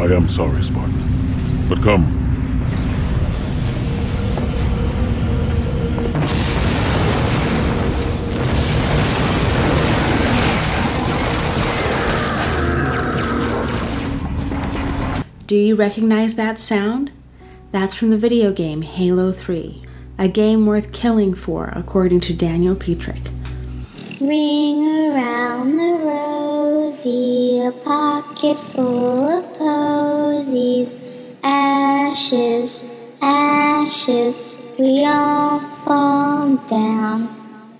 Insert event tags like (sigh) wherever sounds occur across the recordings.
I am sorry, Spartan. But come. Do you recognize that sound? That's from the video game Halo 3, a game worth killing for, according to Daniel Petric. Ring around the rosy, a pocket full of posies. Ashes, ashes, we all fall down.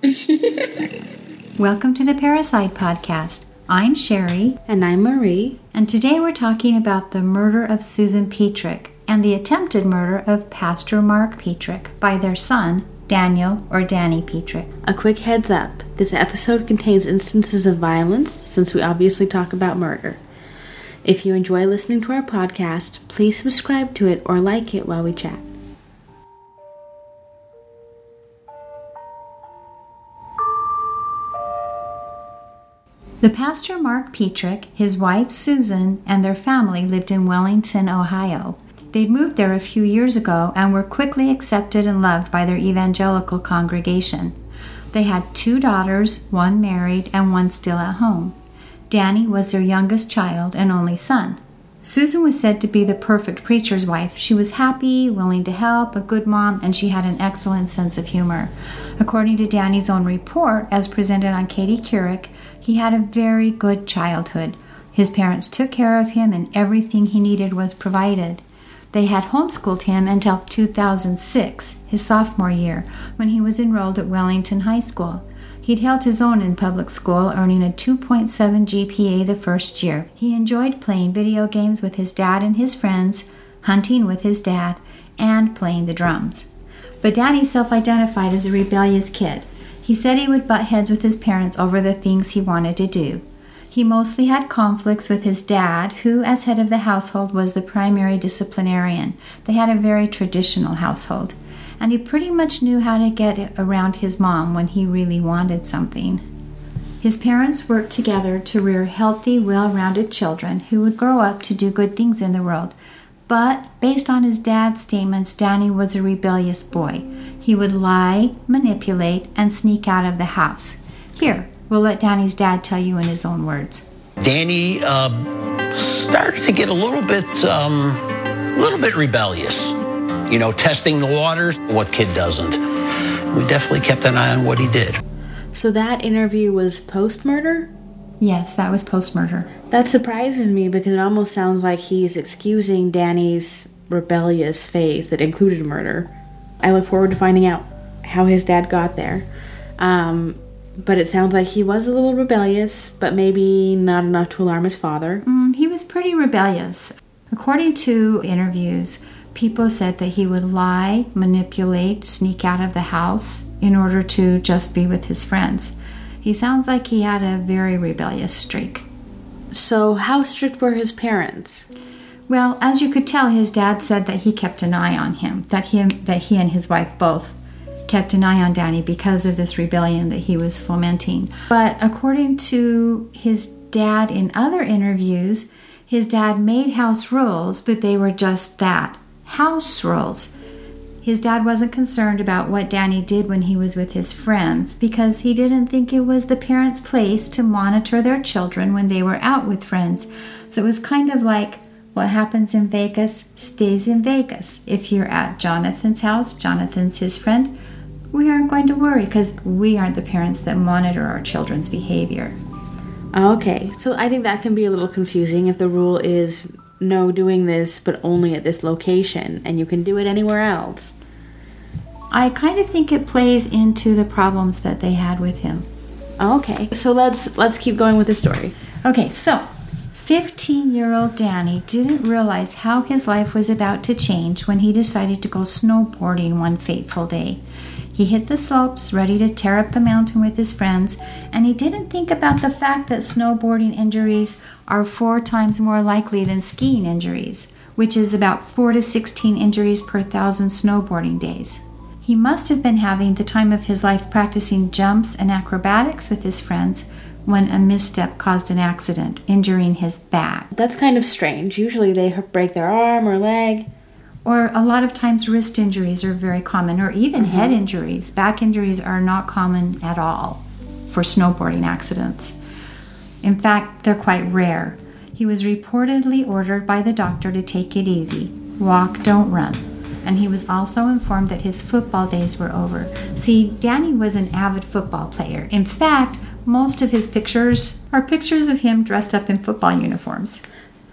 (laughs) Welcome to the Parasite Podcast. I'm Sherry, And I'm Marie. and today we're talking about the murder of Susan Petric and the attempted murder of Pastor Mark Petric by their son, Daniel or Danny Petric. A quick heads up this episode contains instances of violence, since we obviously talk about murder. If you enjoy listening to our podcast, please subscribe to it or like it while we chat. The pastor Mark Petric, his wife Susan, and their family lived in Wellington, Ohio. They'd moved there a few years ago and were quickly accepted and loved by their evangelical congregation. They had two daughters, one married and one still at home. Danny was their youngest child and only son. Susan was said to be the perfect preacher's wife. She was happy, willing to help, a good mom, and she had an excellent sense of humor. According to Danny's own report, as presented on Katie Couric, he had a very good childhood. His parents took care of him, and everything he needed was provided. They had homeschooled him until 2006, his sophomore year, when he was enrolled at Wellington High School. He'd held his own in public school, earning a 2.7 GPA the first year. He enjoyed playing video games with his dad and his friends, hunting with his dad, and playing the drums. But Danny self identified as a rebellious kid. He said he would butt heads with his parents over the things he wanted to do. He mostly had conflicts with his dad, who, as head of the household, was the primary disciplinarian. They had a very traditional household. And he pretty much knew how to get around his mom when he really wanted something. His parents worked together to rear healthy, well rounded children who would grow up to do good things in the world. But based on his dad's statements, Danny was a rebellious boy. He would lie, manipulate, and sneak out of the house. Here, we'll let Danny's dad tell you in his own words. Danny uh, started to get a little bit, um, a little bit rebellious. You know, testing the waters. What kid doesn't? We definitely kept an eye on what he did. So that interview was post murder? Yes, that was post murder. That surprises me because it almost sounds like he's excusing Danny's rebellious phase that included murder. I look forward to finding out how his dad got there. Um, but it sounds like he was a little rebellious, but maybe not enough to alarm his father. Mm, he was pretty rebellious. According to interviews, people said that he would lie, manipulate, sneak out of the house in order to just be with his friends. He sounds like he had a very rebellious streak. So, how strict were his parents? Well, as you could tell, his dad said that he kept an eye on him, that he, that he and his wife both kept an eye on Danny because of this rebellion that he was fomenting. But according to his dad in other interviews, his dad made house rules, but they were just that house rules. His dad wasn't concerned about what Danny did when he was with his friends because he didn't think it was the parents' place to monitor their children when they were out with friends. So it was kind of like what happens in Vegas stays in Vegas. If you're at Jonathan's house, Jonathan's his friend, we aren't going to worry because we aren't the parents that monitor our children's behavior. Okay, so I think that can be a little confusing if the rule is no doing this but only at this location and you can do it anywhere else. I kind of think it plays into the problems that they had with him. Okay, so let's let's keep going with the story. Okay, so 15 year old Danny didn't realize how his life was about to change when he decided to go snowboarding one fateful day. He hit the slopes, ready to tear up the mountain with his friends, and he didn't think about the fact that snowboarding injuries are four times more likely than skiing injuries, which is about 4 to 16 injuries per thousand snowboarding days. He must have been having the time of his life practicing jumps and acrobatics with his friends when a misstep caused an accident, injuring his back. That's kind of strange. Usually they break their arm or leg. Or a lot of times, wrist injuries are very common, or even mm-hmm. head injuries. Back injuries are not common at all for snowboarding accidents. In fact, they're quite rare. He was reportedly ordered by the doctor to take it easy walk, don't run. And he was also informed that his football days were over. See, Danny was an avid football player. In fact, most of his pictures are pictures of him dressed up in football uniforms.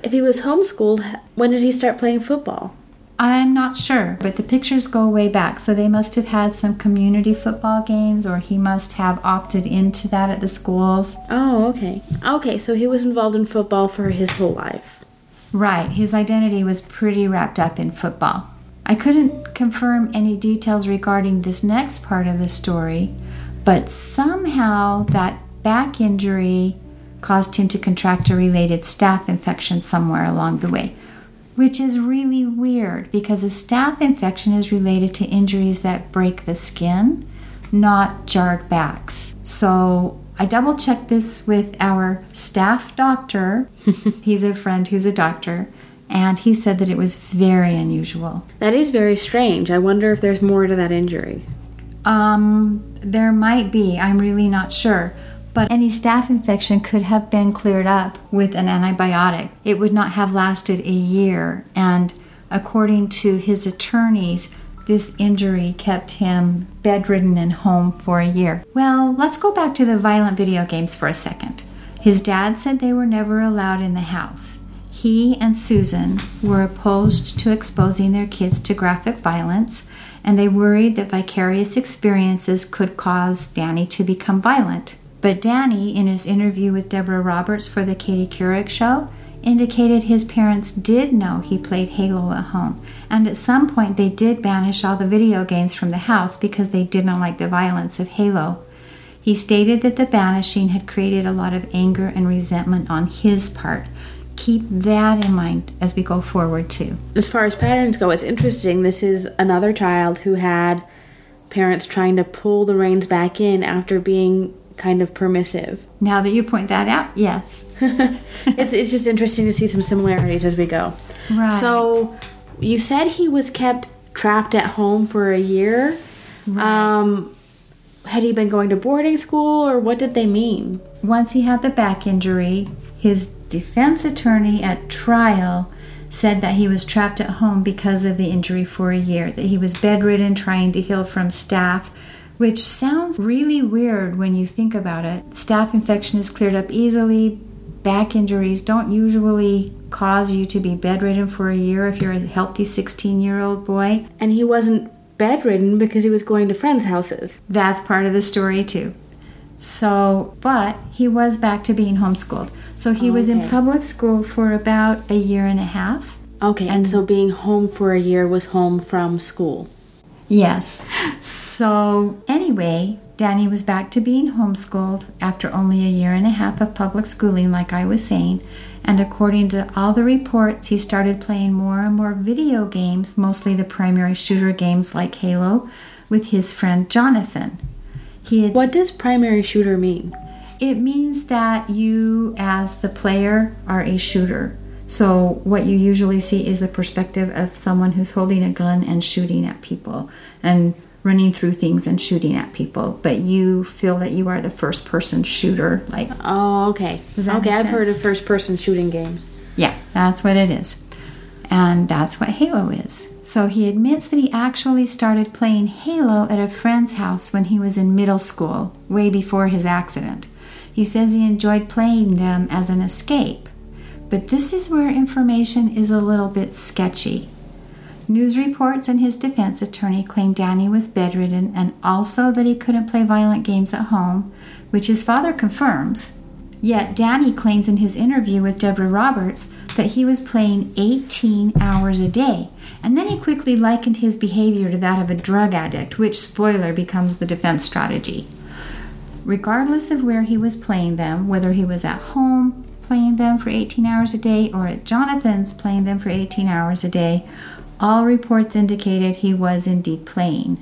If he was homeschooled, when did he start playing football? I'm not sure, but the pictures go way back, so they must have had some community football games, or he must have opted into that at the schools. Oh, okay. Okay, so he was involved in football for his whole life. Right, his identity was pretty wrapped up in football. I couldn't confirm any details regarding this next part of the story, but somehow that back injury caused him to contract a related staph infection somewhere along the way which is really weird because a staph infection is related to injuries that break the skin, not jarred backs. So I double checked this with our staff doctor. (laughs) He's a friend who's a doctor. And he said that it was very unusual. That is very strange. I wonder if there's more to that injury. Um, there might be. I'm really not sure but any staph infection could have been cleared up with an antibiotic. It would not have lasted a year, and according to his attorneys, this injury kept him bedridden and home for a year. Well, let's go back to the violent video games for a second. His dad said they were never allowed in the house. He and Susan were opposed to exposing their kids to graphic violence, and they worried that vicarious experiences could cause Danny to become violent. But Danny, in his interview with Deborah Roberts for the Katie Couric show, indicated his parents did know he played Halo at home, and at some point they did banish all the video games from the house because they did not like the violence of Halo. He stated that the banishing had created a lot of anger and resentment on his part. Keep that in mind as we go forward, too. As far as patterns go, it's interesting. This is another child who had parents trying to pull the reins back in after being kind of permissive. Now that you point that out, yes. (laughs) it's it's just interesting to see some similarities as we go. Right. So you said he was kept trapped at home for a year. Right. Um, had he been going to boarding school or what did they mean? Once he had the back injury, his defense attorney at trial said that he was trapped at home because of the injury for a year, that he was bedridden trying to heal from staph which sounds really weird when you think about it. Staph infection is cleared up easily. Back injuries don't usually cause you to be bedridden for a year if you're a healthy 16 year old boy. And he wasn't bedridden because he was going to friends' houses. That's part of the story, too. So, but he was back to being homeschooled. So he was in public school for about a year and a half. Okay, and so being home for a year was home from school. Yes. So, anyway, Danny was back to being homeschooled after only a year and a half of public schooling, like I was saying. And according to all the reports, he started playing more and more video games, mostly the primary shooter games like Halo, with his friend Jonathan. He had, What does primary shooter mean? it means that you, as the player, are a shooter. So, what you usually see is the perspective of someone who's holding a gun and shooting at people and running through things and shooting at people. But you feel that you are the first person shooter. Like, Oh, okay. Okay, I've heard of first person shooting games. yeah, that's what it is. And that's what Halo is. So, he admits that he actually started playing Halo at a friend's house when he was in middle school, way before his accident. He says he enjoyed playing them as an escape. But this is where information is a little bit sketchy. News reports and his defense attorney claim Danny was bedridden and also that he couldn't play violent games at home, which his father confirms. Yet Danny claims in his interview with Deborah Roberts that he was playing 18 hours a day, and then he quickly likened his behavior to that of a drug addict, which, spoiler, becomes the defense strategy. Regardless of where he was playing them, whether he was at home playing them for 18 hours a day or at Jonathan's playing them for 18 hours a day, all reports indicated he was indeed playing.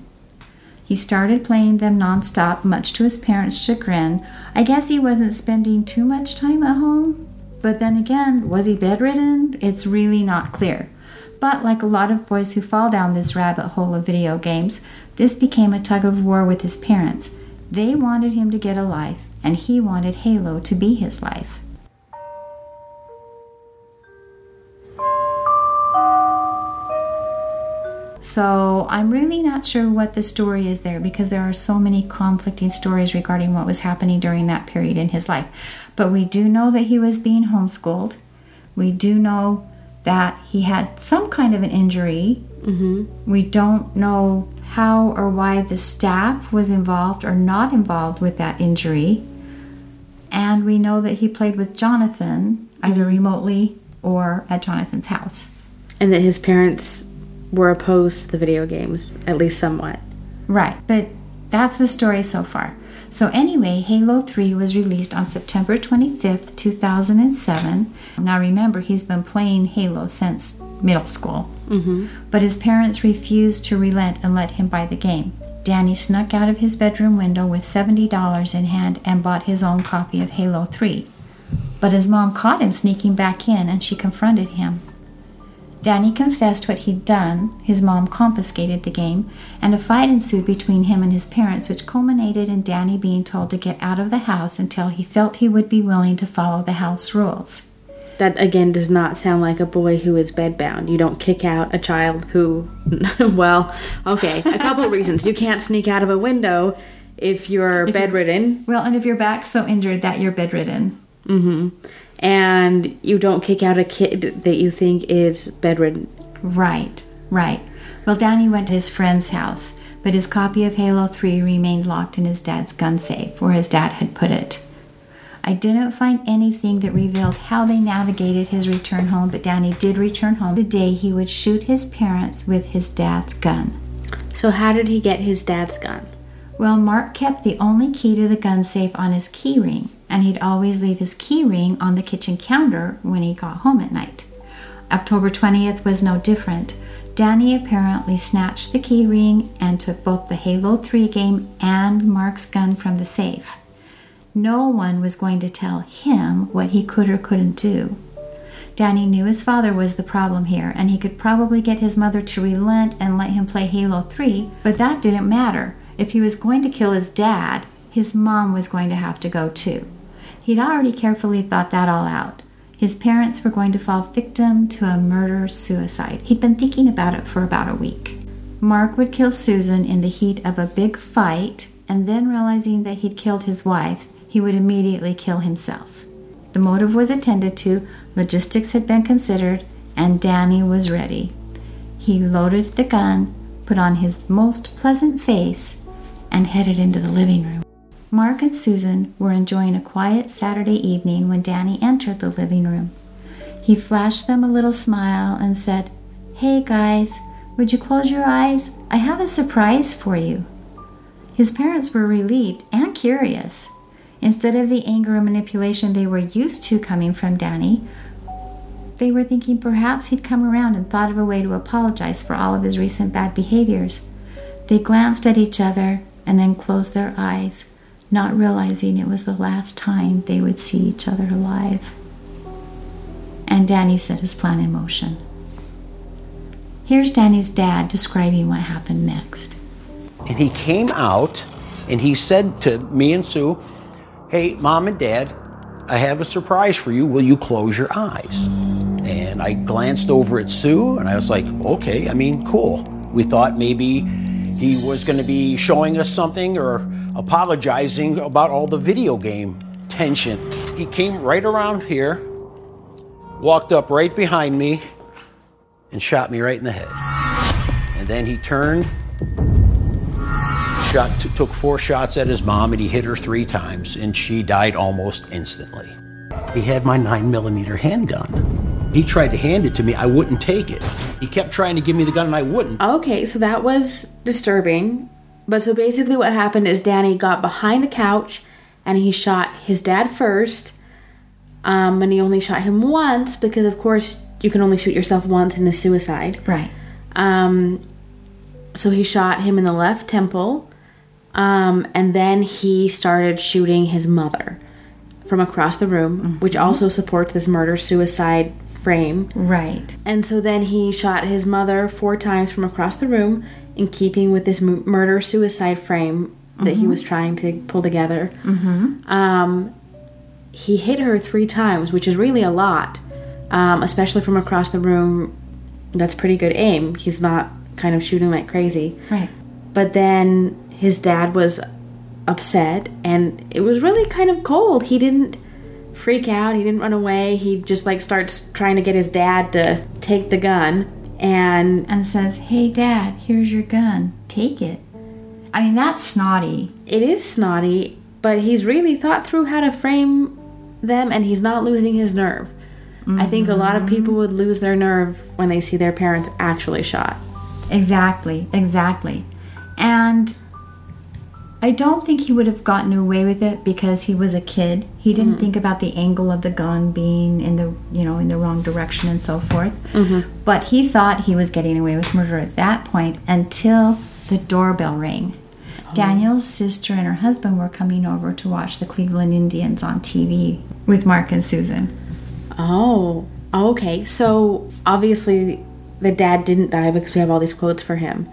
He started playing them nonstop, much to his parents' chagrin. I guess he wasn't spending too much time at home. But then again, was he bedridden? It's really not clear. But like a lot of boys who fall down this rabbit hole of video games, this became a tug of war with his parents. They wanted him to get a life, and he wanted Halo to be his life. So I'm really not sure what the story is there because there are so many conflicting stories regarding what was happening during that period in his life. But we do know that he was being homeschooled. We do know that he had some kind of an injury. Mm-hmm. We don't know how or why the staph was involved or not involved with that injury. And we know that he played with Jonathan either remotely or at Jonathan's house. And that his parents were opposed to the video games, at least somewhat. Right, but that's the story so far. So, anyway, Halo 3 was released on September 25th, 2007. Now, remember, he's been playing Halo since middle school. Mm-hmm. But his parents refused to relent and let him buy the game. Danny snuck out of his bedroom window with $70 in hand and bought his own copy of Halo 3. But his mom caught him sneaking back in and she confronted him. Danny confessed what he'd done, his mom confiscated the game, and a fight ensued between him and his parents, which culminated in Danny being told to get out of the house until he felt he would be willing to follow the house rules. That again does not sound like a boy who is bedbound. You don't kick out a child who, (laughs) well, okay, a couple of reasons. You can't sneak out of a window if you're if bedridden. You're, well, and if your back's so injured that you're bedridden. Mm hmm and you don't kick out a kid that you think is bedridden. Right, right. Well, Danny went to his friend's house, but his copy of Halo 3 remained locked in his dad's gun safe, where his dad had put it. I didn't find anything that revealed how they navigated his return home, but Danny did return home the day he would shoot his parents with his dad's gun. So, how did he get his dad's gun? Well, Mark kept the only key to the gun safe on his keyring, and he'd always leave his keyring on the kitchen counter when he got home at night. October 20th was no different. Danny apparently snatched the keyring and took both the Halo 3 game and Mark's gun from the safe. No one was going to tell him what he could or couldn't do. Danny knew his father was the problem here, and he could probably get his mother to relent and let him play Halo 3, but that didn't matter. If he was going to kill his dad, his mom was going to have to go too. He'd already carefully thought that all out. His parents were going to fall victim to a murder suicide. He'd been thinking about it for about a week. Mark would kill Susan in the heat of a big fight, and then realizing that he'd killed his wife, he would immediately kill himself. The motive was attended to, logistics had been considered, and Danny was ready. He loaded the gun, put on his most pleasant face, and headed into the living room. Mark and Susan were enjoying a quiet Saturday evening when Danny entered the living room. He flashed them a little smile and said, Hey guys, would you close your eyes? I have a surprise for you. His parents were relieved and curious. Instead of the anger and manipulation they were used to coming from Danny, they were thinking perhaps he'd come around and thought of a way to apologize for all of his recent bad behaviors. They glanced at each other and then closed their eyes not realizing it was the last time they would see each other alive. And Danny set his plan in motion. Here's Danny's dad describing what happened next. And he came out and he said to me and Sue, Hey, mom and dad, I have a surprise for you. Will you close your eyes? And I glanced over at Sue and I was like, Okay, I mean, cool. We thought maybe he was going to be showing us something or apologizing about all the video game tension. He came right around here, walked up right behind me, and shot me right in the head. And then he turned, shot, t- took four shots at his mom, and he hit her three times, and she died almost instantly. He had my nine millimeter handgun. He tried to hand it to me. I wouldn't take it. He kept trying to give me the gun, and I wouldn't. Okay, so that was disturbing. But so basically, what happened is Danny got behind the couch and he shot his dad first. Um, and he only shot him once because, of course, you can only shoot yourself once in a suicide. Right. Um, so he shot him in the left temple, Um, and then he started shooting his mother from across the room, which also supports this murder suicide frame. Right. And so then he shot his mother four times from across the room in keeping with this murder suicide frame that he was trying to pull together. Mm-hmm. Um, he hit her three times, which is really a lot, um, especially from across the room. That's pretty good aim. He's not kind of shooting like crazy. Right. But then his dad was upset, and it was really kind of cold. He didn't freak out, he didn't run away. He just like starts trying to get his dad to take the gun. And And says, Hey, Dad, here's your gun. Take it. I mean, that's snotty. it is snotty, but he's really thought through how to frame them, and he's not losing his nerve. I think a lot of people would lose their nerve when they see their parents actually shot. Exactly, exactly. And I don't think he would have gotten away with it because he was a kid. He didn't mm-hmm. think about the angle of the gun being in the, you know, in the wrong direction and so forth. Mm-hmm. But he thought he was getting away with murder at that point until the doorbell rang. Oh. Daniel's sister and her husband were coming over to watch the Cleveland Indians on TV with Mark and Susan. Oh, okay. So obviously the dad didn't die because we have all these quotes for him.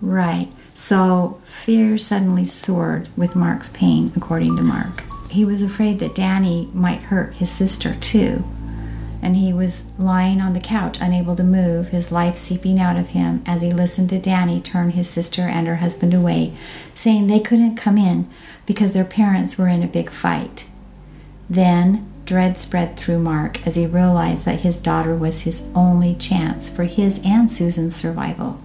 Right. So fear suddenly soared with Mark's pain, according to Mark. He was afraid that Danny might hurt his sister too. And he was lying on the couch, unable to move, his life seeping out of him as he listened to Danny turn his sister and her husband away, saying they couldn't come in because their parents were in a big fight. Then dread spread through Mark as he realized that his daughter was his only chance for his and Susan's survival.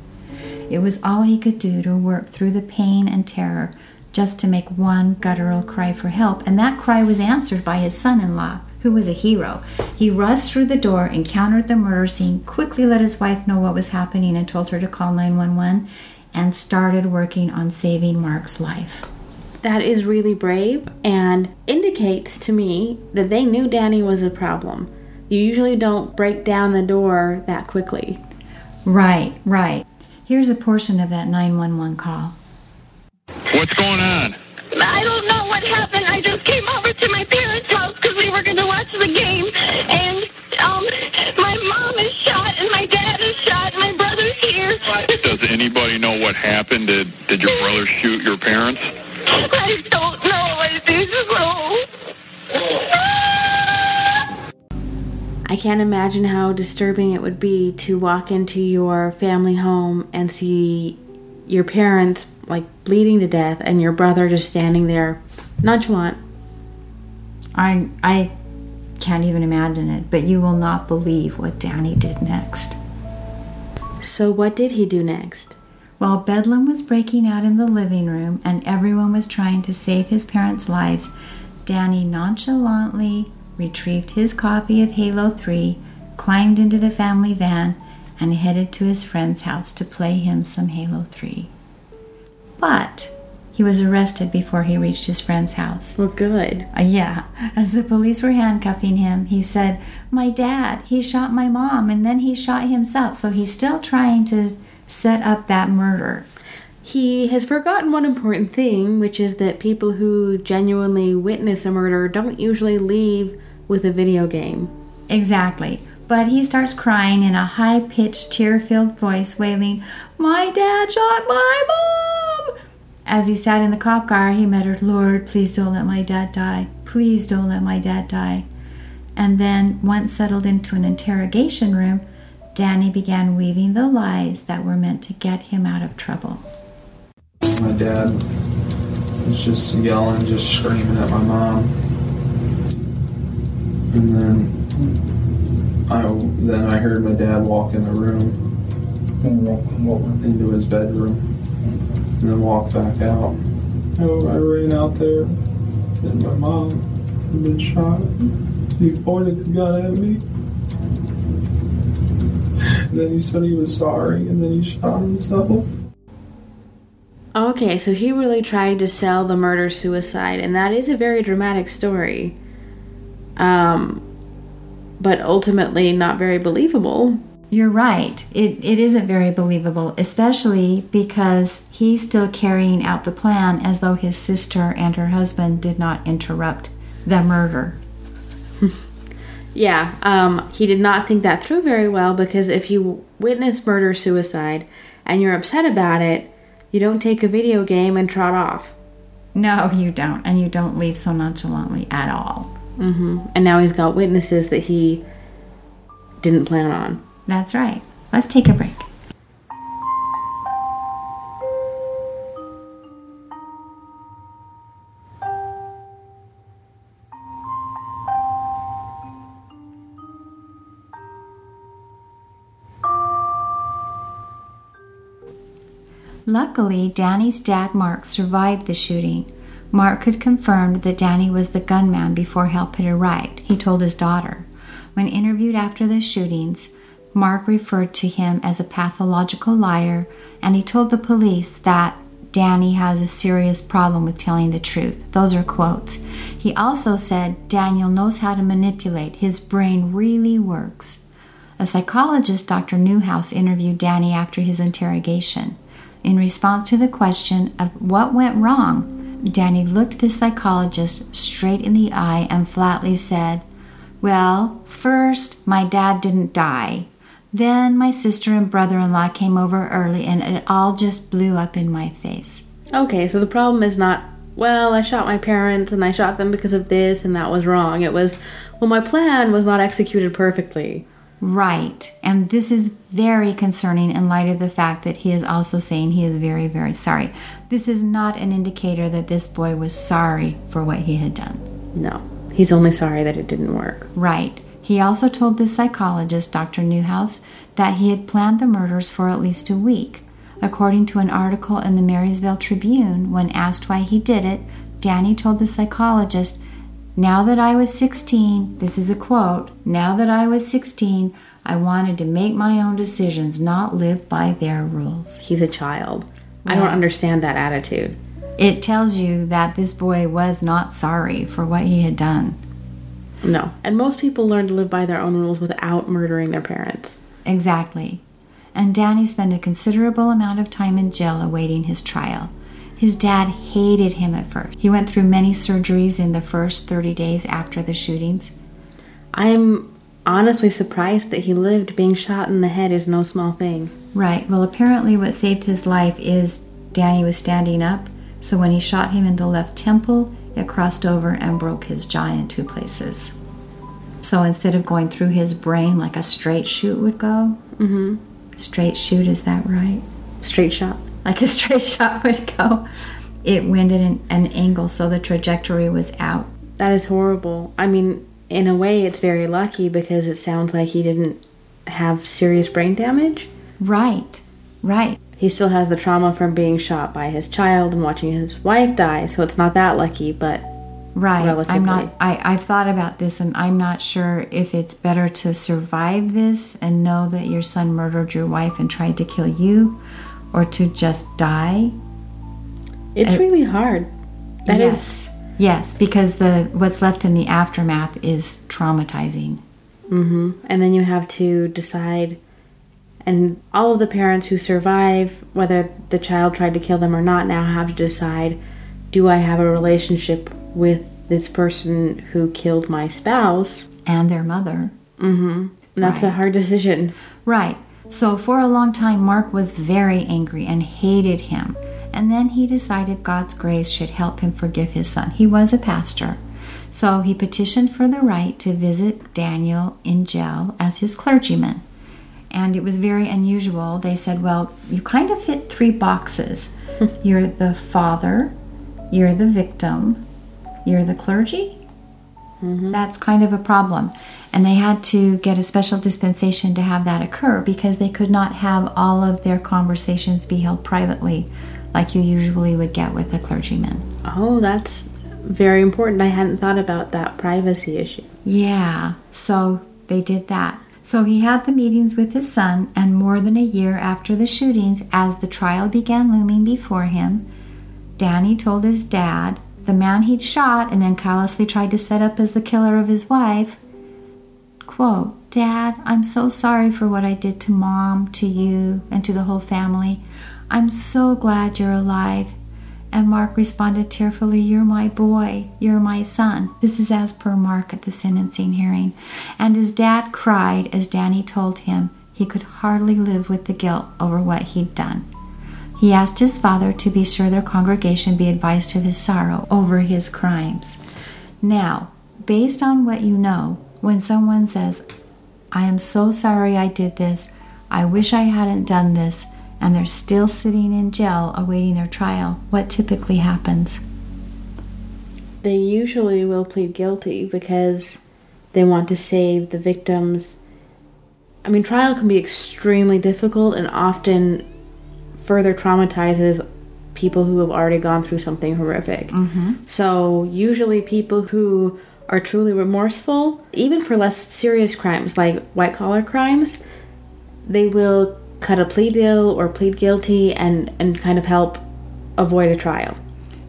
It was all he could do to work through the pain and terror just to make one guttural cry for help, and that cry was answered by his son in law, who was a hero. He rushed through the door, encountered the murder scene, quickly let his wife know what was happening, and told her to call 911, and started working on saving Mark's life. That is really brave and indicates to me that they knew Danny was a problem. You usually don't break down the door that quickly. Right, right. Here's a portion of that 911 call. What's going on? I don't know what happened. I just came over to my parents' house because we were going to watch the game, and um, my mom is shot, and my dad is shot, and my brother's here. Does anybody know what happened? Did did your brother shoot your parents? I don't know. I think so. I can't imagine how disturbing it would be to walk into your family home and see your parents like bleeding to death and your brother just standing there nonchalant. I I can't even imagine it, but you will not believe what Danny did next. So what did he do next? While bedlam was breaking out in the living room and everyone was trying to save his parents' lives, Danny nonchalantly retrieved his copy of Halo 3, climbed into the family van, and headed to his friend's house to play him some Halo 3. But he was arrested before he reached his friend's house. Well, good. Uh, yeah, as the police were handcuffing him, he said, My dad, he shot my mom and then he shot himself. So he's still trying to set up that murder. He has forgotten one important thing, which is that people who genuinely witness a murder don't usually leave with a video game. Exactly. But he starts crying in a high pitched, tear filled voice, wailing, My dad shot my mom! As he sat in the cop car, he muttered, Lord, please don't let my dad die. Please don't let my dad die. And then, once settled into an interrogation room, Danny began weaving the lies that were meant to get him out of trouble. My dad was just yelling, just screaming at my mom. And then I then I heard my dad walk in the room and walk, walk into his bedroom and then walk back out. Oh, I ran out there and my mom had been shot. He pointed the gun at me. And then he said he was sorry and then he shot himself. Okay, so he really tried to sell the murder suicide, and that is a very dramatic story. Um, but ultimately not very believable. You're right. It, it isn't very believable, especially because he's still carrying out the plan as though his sister and her husband did not interrupt the murder. Yeah, um, he did not think that through very well because if you witness murder suicide and you're upset about it, you don't take a video game and trot off. No, you don't. And you don't leave so nonchalantly at all. Hmm And now he's got witnesses that he didn't plan on. That's right. Let's take a break. Luckily, Danny's dad, Mark, survived the shooting. Mark had confirmed that Danny was the gunman before help had arrived, he told his daughter. When interviewed after the shootings, Mark referred to him as a pathological liar and he told the police that Danny has a serious problem with telling the truth. Those are quotes. He also said Daniel knows how to manipulate, his brain really works. A psychologist, Dr. Newhouse, interviewed Danny after his interrogation. In response to the question of what went wrong, Danny looked the psychologist straight in the eye and flatly said, Well, first, my dad didn't die. Then my sister and brother in law came over early and it all just blew up in my face. Okay, so the problem is not, well, I shot my parents and I shot them because of this and that was wrong. It was, well, my plan was not executed perfectly. Right. And this is very concerning in light of the fact that he is also saying he is very, very sorry. This is not an indicator that this boy was sorry for what he had done. No, he's only sorry that it didn't work. Right. He also told the psychologist, Dr. Newhouse, that he had planned the murders for at least a week. According to an article in the Marysville Tribune, when asked why he did it, Danny told the psychologist, Now that I was 16, this is a quote, now that I was 16, I wanted to make my own decisions, not live by their rules. He's a child. I don't understand that attitude. It tells you that this boy was not sorry for what he had done. No. And most people learn to live by their own rules without murdering their parents. Exactly. And Danny spent a considerable amount of time in jail awaiting his trial. His dad hated him at first. He went through many surgeries in the first 30 days after the shootings. I'm honestly surprised that he lived. Being shot in the head is no small thing. Right, well, apparently, what saved his life is Danny was standing up, so when he shot him in the left temple, it crossed over and broke his jaw in two places. So instead of going through his brain like a straight shoot would go, Mm-hmm. straight shoot, is that right? Straight shot. Like a (laughs) straight shot would go. It went at an, an angle, so the trajectory was out. That is horrible. I mean, in a way, it's very lucky because it sounds like he didn't have serious brain damage. Right, right. He still has the trauma from being shot by his child and watching his wife die, so it's not that lucky, but Right. Relatively. I'm not I, I've thought about this and I'm not sure if it's better to survive this and know that your son murdered your wife and tried to kill you or to just die. it's Uh, really hard. That is, yes. Yes, because the what's left in the aftermath is traumatizing. hmm And then you have to decide, and all of the parents who survive, whether the child tried to kill them or not, now have to decide do I have a relationship with this person who killed my spouse? And their mother. Mm-hmm. And that's a hard decision. Right. So for a long time, Mark was very angry and hated him. And then he decided God's grace should help him forgive his son. He was a pastor. So he petitioned for the right to visit Daniel in jail as his clergyman. And it was very unusual. They said, Well, you kind of fit three boxes (laughs) you're the father, you're the victim, you're the clergy. Mm-hmm. That's kind of a problem. And they had to get a special dispensation to have that occur because they could not have all of their conversations be held privately like you usually would get with a clergyman. Oh, that's very important. I hadn't thought about that privacy issue. Yeah, so they did that. So he had the meetings with his son, and more than a year after the shootings, as the trial began looming before him, Danny told his dad, the man he'd shot and then callously tried to set up as the killer of his wife, quote, Dad, I'm so sorry for what I did to mom, to you, and to the whole family. I'm so glad you're alive. And Mark responded tearfully, You're my boy. You're my son. This is as per Mark at the sentencing hearing. And his dad cried as Danny told him he could hardly live with the guilt over what he'd done. He asked his father to be sure their congregation be advised of his sorrow over his crimes. Now, based on what you know, when someone says, I am so sorry I did this, I wish I hadn't done this, and they're still sitting in jail awaiting their trial, what typically happens? They usually will plead guilty because they want to save the victims. I mean, trial can be extremely difficult and often further traumatizes people who have already gone through something horrific. Mm-hmm. So, usually, people who are truly remorseful, even for less serious crimes like white collar crimes, they will cut a plea deal or plead guilty and, and kind of help avoid a trial.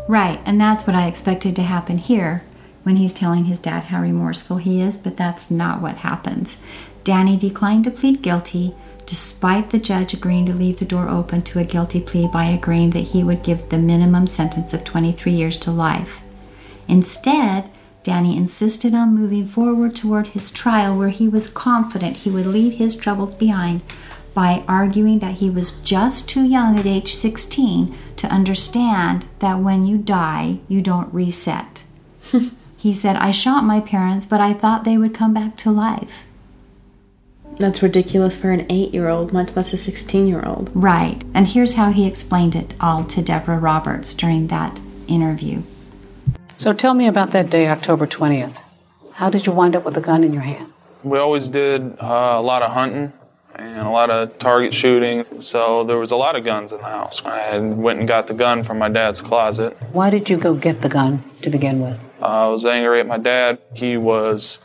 Right, and that's what I expected to happen here when he's telling his dad how remorseful he is, but that's not what happens. Danny declined to plead guilty despite the judge agreeing to leave the door open to a guilty plea by agreeing that he would give the minimum sentence of 23 years to life. Instead, Danny insisted on moving forward toward his trial where he was confident he would leave his troubles behind by arguing that he was just too young at age 16 to understand that when you die, you don't reset. (laughs) he said, I shot my parents, but I thought they would come back to life. That's ridiculous for an eight year old, much less a 16 year old. Right. And here's how he explained it all to Deborah Roberts during that interview. So tell me about that day, October 20th. How did you wind up with a gun in your hand? We always did uh, a lot of hunting and a lot of target shooting, so there was a lot of guns in the house. I went and got the gun from my dad's closet. Why did you go get the gun to begin with? Uh, I was angry at my dad. He was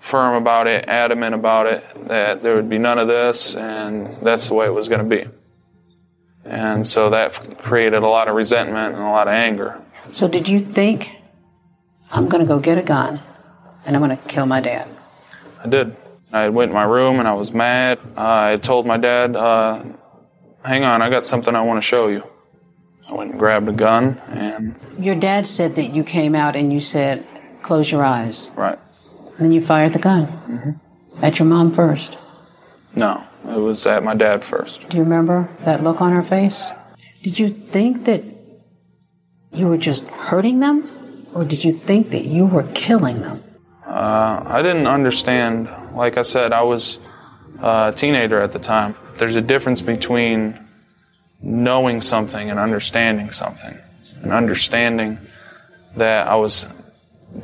firm about it, adamant about it, that there would be none of this, and that's the way it was going to be. And so that created a lot of resentment and a lot of anger. So did you think, I'm going to go get a gun and I'm going to kill my dad? I did. I went in my room and I was mad. Uh, I told my dad, uh, hang on, I got something I want to show you. I went and grabbed a gun and, Your dad said that you came out and you said, close your eyes. right. Then you fired the gun. At your mom first. No, it was at my dad first. Do you remember that look on her face? Did you think that you were just hurting them? Or did you think that you were killing them? Uh, I didn't understand. Like I said, I was uh, a teenager at the time. There's a difference between knowing something and understanding something. And understanding that I was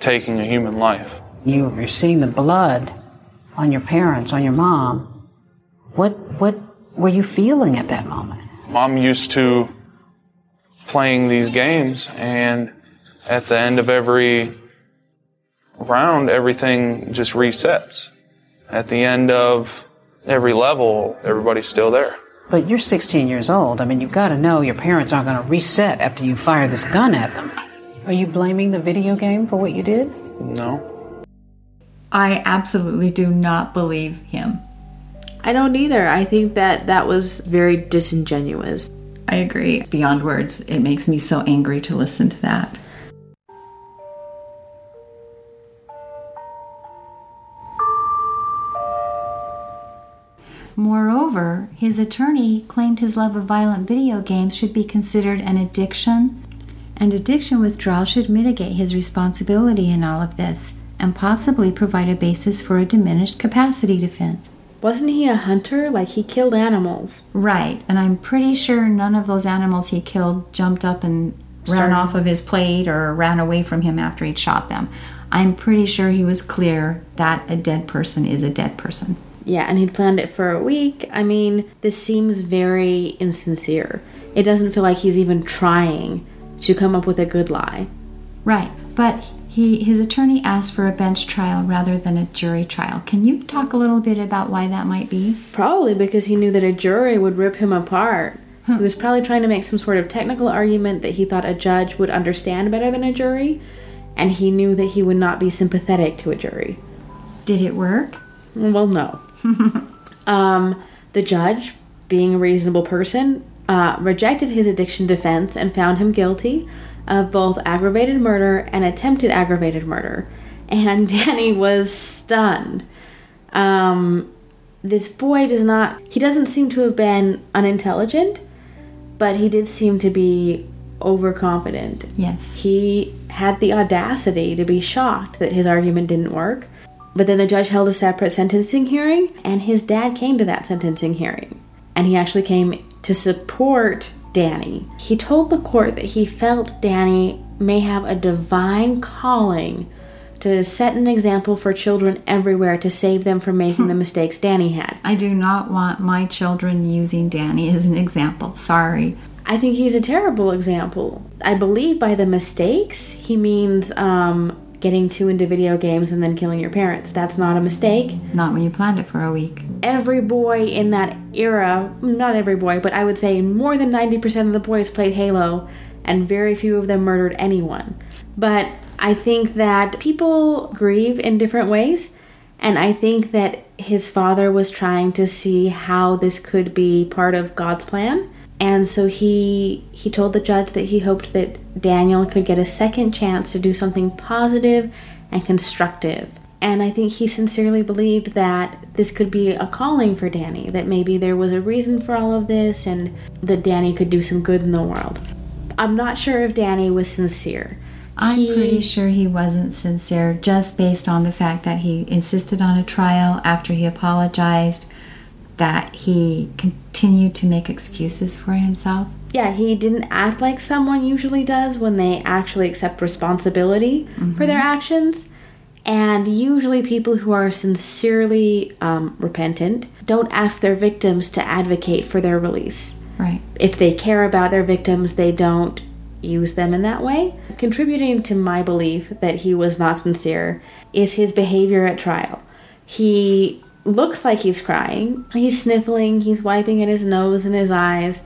taking a human life. You were seeing the blood on your parents, on your mom. What what were you feeling at that moment? I'm used to playing these games, and at the end of every round, everything just resets. At the end of every level, everybody's still there. But you're 16 years old. I mean, you've got to know your parents aren't going to reset after you fire this gun at them. Are you blaming the video game for what you did? No. I absolutely do not believe him. I don't either. I think that that was very disingenuous. I agree. Beyond words, it makes me so angry to listen to that. Moreover, his attorney claimed his love of violent video games should be considered an addiction, and addiction withdrawal should mitigate his responsibility in all of this and possibly provide a basis for a diminished capacity defense. Wasn't he a hunter? Like he killed animals. Right, and I'm pretty sure none of those animals he killed jumped up and ran off of his plate or ran away from him after he'd shot them. I'm pretty sure he was clear that a dead person is a dead person. Yeah, and he'd planned it for a week. I mean, this seems very insincere. It doesn't feel like he's even trying to come up with a good lie. Right, but he his attorney asked for a bench trial rather than a jury trial. Can you talk a little bit about why that might be? Probably because he knew that a jury would rip him apart. He was probably trying to make some sort of technical argument that he thought a judge would understand better than a jury, and he knew that he would not be sympathetic to a jury. Did it work? Well, no. (laughs) um, the judge, being a reasonable person, uh, rejected his addiction defense and found him guilty of both aggravated murder and attempted aggravated murder. And (laughs) Danny was stunned. Um, this boy does not, he doesn't seem to have been unintelligent, but he did seem to be overconfident. Yes. He had the audacity to be shocked that his argument didn't work. But then the judge held a separate sentencing hearing, and his dad came to that sentencing hearing. And he actually came to support Danny. He told the court that he felt Danny may have a divine calling to set an example for children everywhere to save them from making the (laughs) mistakes Danny had. I do not want my children using Danny as an example. Sorry. I think he's a terrible example. I believe by the mistakes, he means um, getting too into video games and then killing your parents. That's not a mistake. Not when you planned it for a week. Every boy in that era, not every boy, but I would say more than 90% of the boys played Halo, and very few of them murdered anyone. But I think that people grieve in different ways, and I think that his father was trying to see how this could be part of God's plan. And so he he told the judge that he hoped that Daniel could get a second chance to do something positive and constructive. And I think he sincerely believed that this could be a calling for Danny, that maybe there was a reason for all of this and that Danny could do some good in the world. I'm not sure if Danny was sincere. I'm He- pretty sure he wasn't sincere just based on the fact that he insisted on a trial after he apologized, that he continued to make excuses for himself. Yeah, he didn't act like someone usually does when they actually accept responsibility for their actions. And usually, people who are sincerely um, repentant don't ask their victims to advocate for their release. Right. If they care about their victims, they don't use them in that way. Contributing to my belief that he was not sincere is his behavior at trial. He looks like he's crying, he's sniffling, he's wiping at his nose and his eyes,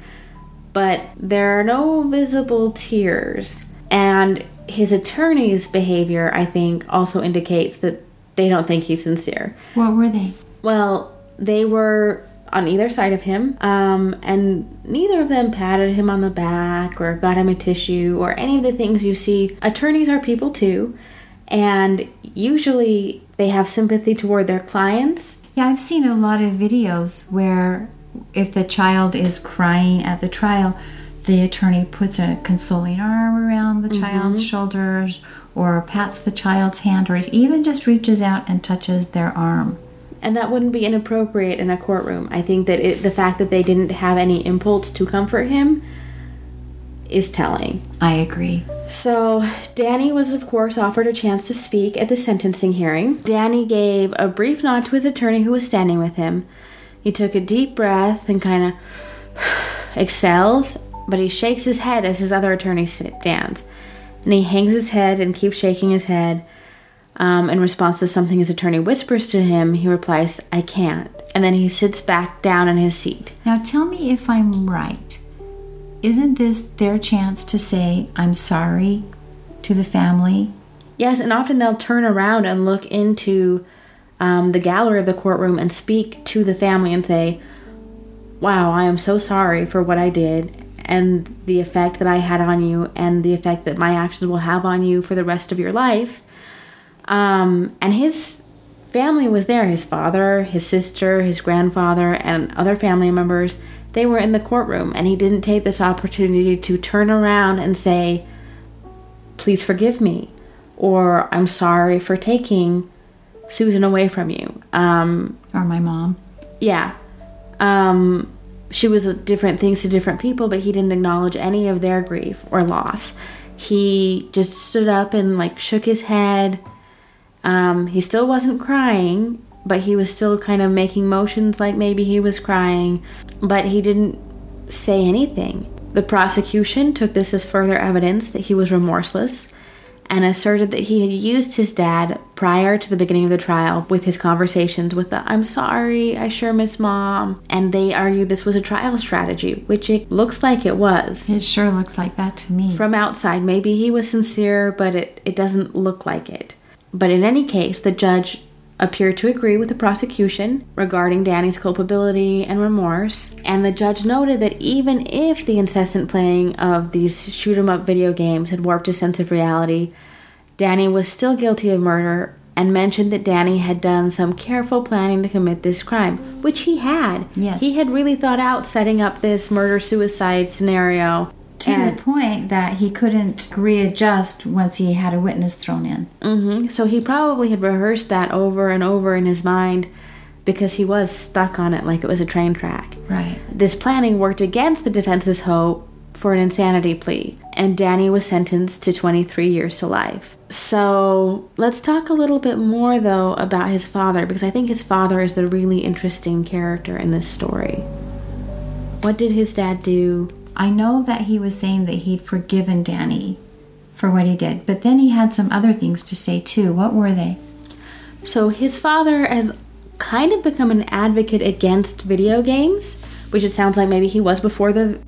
but there are no visible tears. And his attorney's behavior, I think, also indicates that they don't think he's sincere. What were they? Well, they were on either side of him, um, and neither of them patted him on the back or got him a tissue or any of the things you see. Attorneys are people too, and usually they have sympathy toward their clients. Yeah, I've seen a lot of videos where if the child is crying at the trial, the attorney puts a consoling arm around the mm-hmm. child's shoulders or pats the child's hand or even just reaches out and touches their arm. And that wouldn't be inappropriate in a courtroom. I think that it, the fact that they didn't have any impulse to comfort him is telling. I agree. So, Danny was, of course, offered a chance to speak at the sentencing hearing. Danny gave a brief nod to his attorney who was standing with him. He took a deep breath and kind of (sighs) exhales, but he shakes his head as his other attorney stands. And he hangs his head and keeps shaking his head. Um, in response to something his attorney whispers to him, he replies, I can't. And then he sits back down in his seat. Now tell me if I'm right. Isn't this their chance to say, I'm sorry to the family? Yes, and often they'll turn around and look into um, the gallery of the courtroom and speak to the family and say, Wow, I am so sorry for what I did and the effect that I had on you and the effect that my actions will have on you for the rest of your life. Um, and his family was there his father, his sister, his grandfather, and other family members. They were in the courtroom, and he didn't take this opportunity to turn around and say, Please forgive me, or I'm sorry for taking Susan away from you. Um, Or my mom? yeah. Um, she was different things to different people, but he didn't acknowledge any of their grief or loss. He just stood up and like shook his head. Um, he still wasn't crying, but he was still kind of making motions like maybe he was crying, but he didn't say anything. The prosecution took this as further evidence that he was remorseless and asserted that he had used his dad prior to the beginning of the trial with his conversations with the I'm sorry, I sure miss mom. And they argued this was a trial strategy, which it looks like it was. It sure looks like that to me. From outside, maybe he was sincere, but it, it doesn't look like it. But in any case, the judge appeared to agree with the prosecution regarding Danny's culpability and remorse, and the judge noted that even if the incessant playing of these shoot 'em up video games had warped his sense of reality, Danny was still guilty of murder and mentioned that Danny had done some careful planning to commit this crime, which he had. Yes. He had really thought out setting up this murder suicide scenario. To And- the point that he couldn't readjust once he had a witness thrown in. hmm So he probably had rehearsed that over and over in his mind because he was stuck on it like it was a train track. Right. This planning worked against the defense's hope for an insanity plea, and Danny was sentenced to 23 years to life. So let's talk a little bit more, though, about his father because I think his father is the really interesting character in this story. What did his dad do? I know that he was saying that he'd forgiven Danny for what he did, but then he had some other things to say too. What were they? So his father has kind of become an advocate against video games, which it sounds like maybe he was before the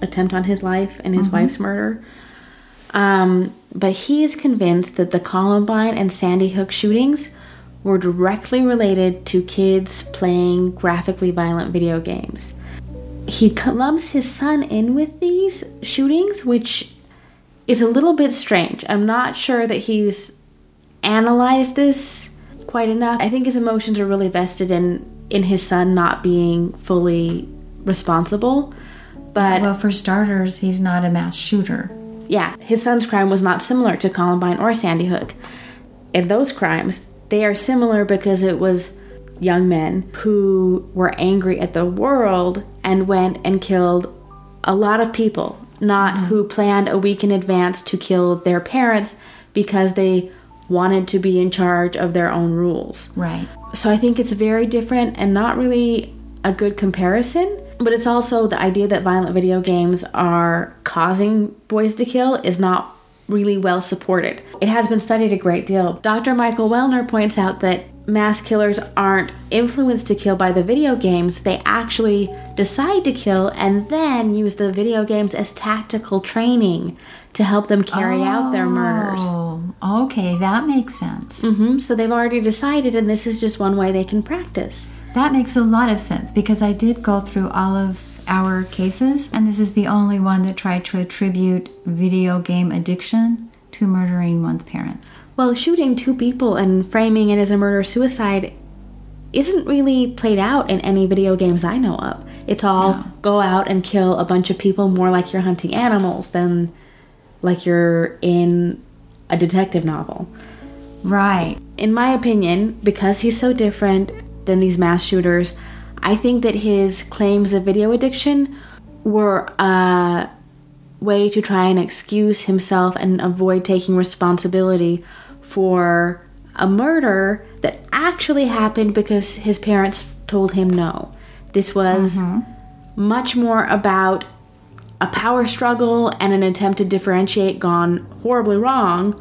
attempt on his life and his wife's murder. Um, but he is convinced that the Columbine and Sandy Hook shootings were directly related to kids playing graphically violent video games. He lumps his son in with these shootings, which is a little bit strange. I'm not sure that he's analyzed this quite enough. I think his emotions are really vested in in his son not being fully responsible. But Well, for starters, he's not a mass shooter. yeah, his son's crime was not similar to Columbine or Sandy Hook. In those crimes, they are similar because it was young men who were angry at the world and went and killed a lot of people, not mm-hmm. who planned a week in advance to kill their parents because they wanted to be in charge of their own rules. Right. So I think it's very different and not really a good comparison. But it's also the idea that violent video games are causing boys to kill is not really well supported. It has been studied a great deal. Dr. Michael Welner points out that mass killers aren't influenced to kill by the video games, they actually decide to kill and then use the video games as tactical training to help them carry out their murders. Oh, okay, that makes sense. hmm So they've already decided, and this is just one way they can practice. That makes a lot of sense because I did go through all of our cases, and this is the only one that tried to attribute video game addiction to murdering one's parents. Well, shooting two people and framing it as a murder suicide isn't really played out in any video games I know of. It's all go out and kill a bunch of people more like you're hunting animals than like you're in a detective novel. Right. In my opinion, because he's so different than these mass shooters, I think that his claims of video addiction were a way to try and excuse himself and avoid taking responsibility for a murder that actually happened because his parents told him no. This was mm-hmm. much more about a power struggle and an attempt to differentiate gone horribly wrong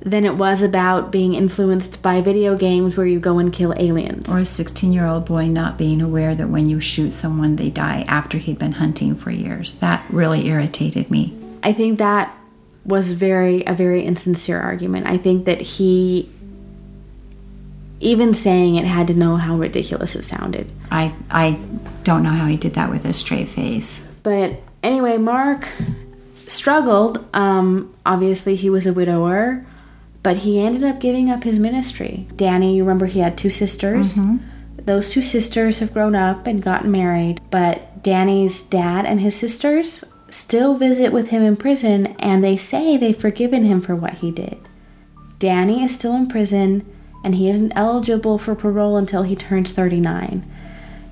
than it was about being influenced by video games where you go and kill aliens. Or a 16 year old boy not being aware that when you shoot someone, they die after he'd been hunting for years. That really irritated me. I think that was very a very insincere argument. I think that he even saying it had to know how ridiculous it sounded. I, I don't know how he did that with a straight face. But anyway, Mark struggled. Um, obviously, he was a widower, but he ended up giving up his ministry. Danny, you remember he had two sisters. Those two sisters have grown up and gotten married, but Danny's dad and his sisters still visit with him in prison, and they say they've forgiven him for what he did. Danny is still in prison, and he isn't eligible for parole until he turns 39.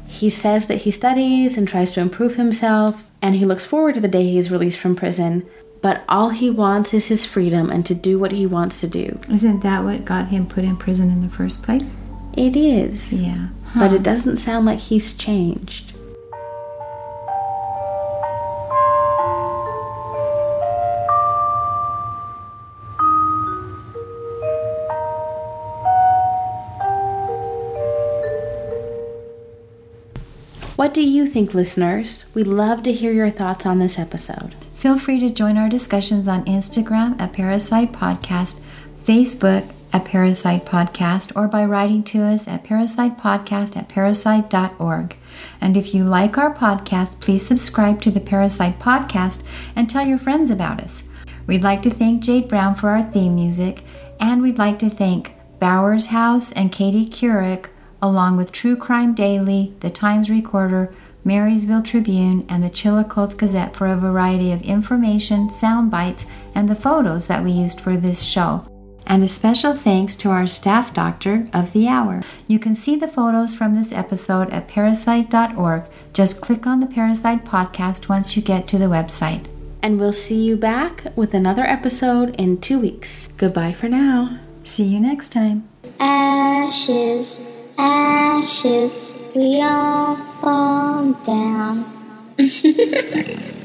He says that he studies and tries to improve himself, and he looks forward to the day he is released from prison. But all he wants is his freedom and to do what he wants to do. Isn't that what got him put in prison in the first place? It is. Yeah. But it doesn't sound like he's changed. What do you think, listeners? We'd love to hear your thoughts on this episode. Feel free to join our discussions on Instagram at Parasite Podcast, Facebook at Parasite Podcast or by writing to us at parasitepodcast at parasite.org. And if you like our podcast, please subscribe to the Parasite Podcast and tell your friends about us. We'd like to thank Jade Brown for our theme music, and we'd like to thank Bowers House and Katie Couric, along with True Crime Daily, The Times Recorder, Marysville Tribune, and the Chillicothe Gazette for a variety of information, sound bites, and the photos that we used for this show. And a special thanks to our staff doctor of the hour. You can see the photos from this episode at parasite.org. Just click on the Parasite podcast once you get to the website. And we'll see you back with another episode in two weeks. Goodbye for now. See you next time. Ashes, ashes, we all fall down. (laughs)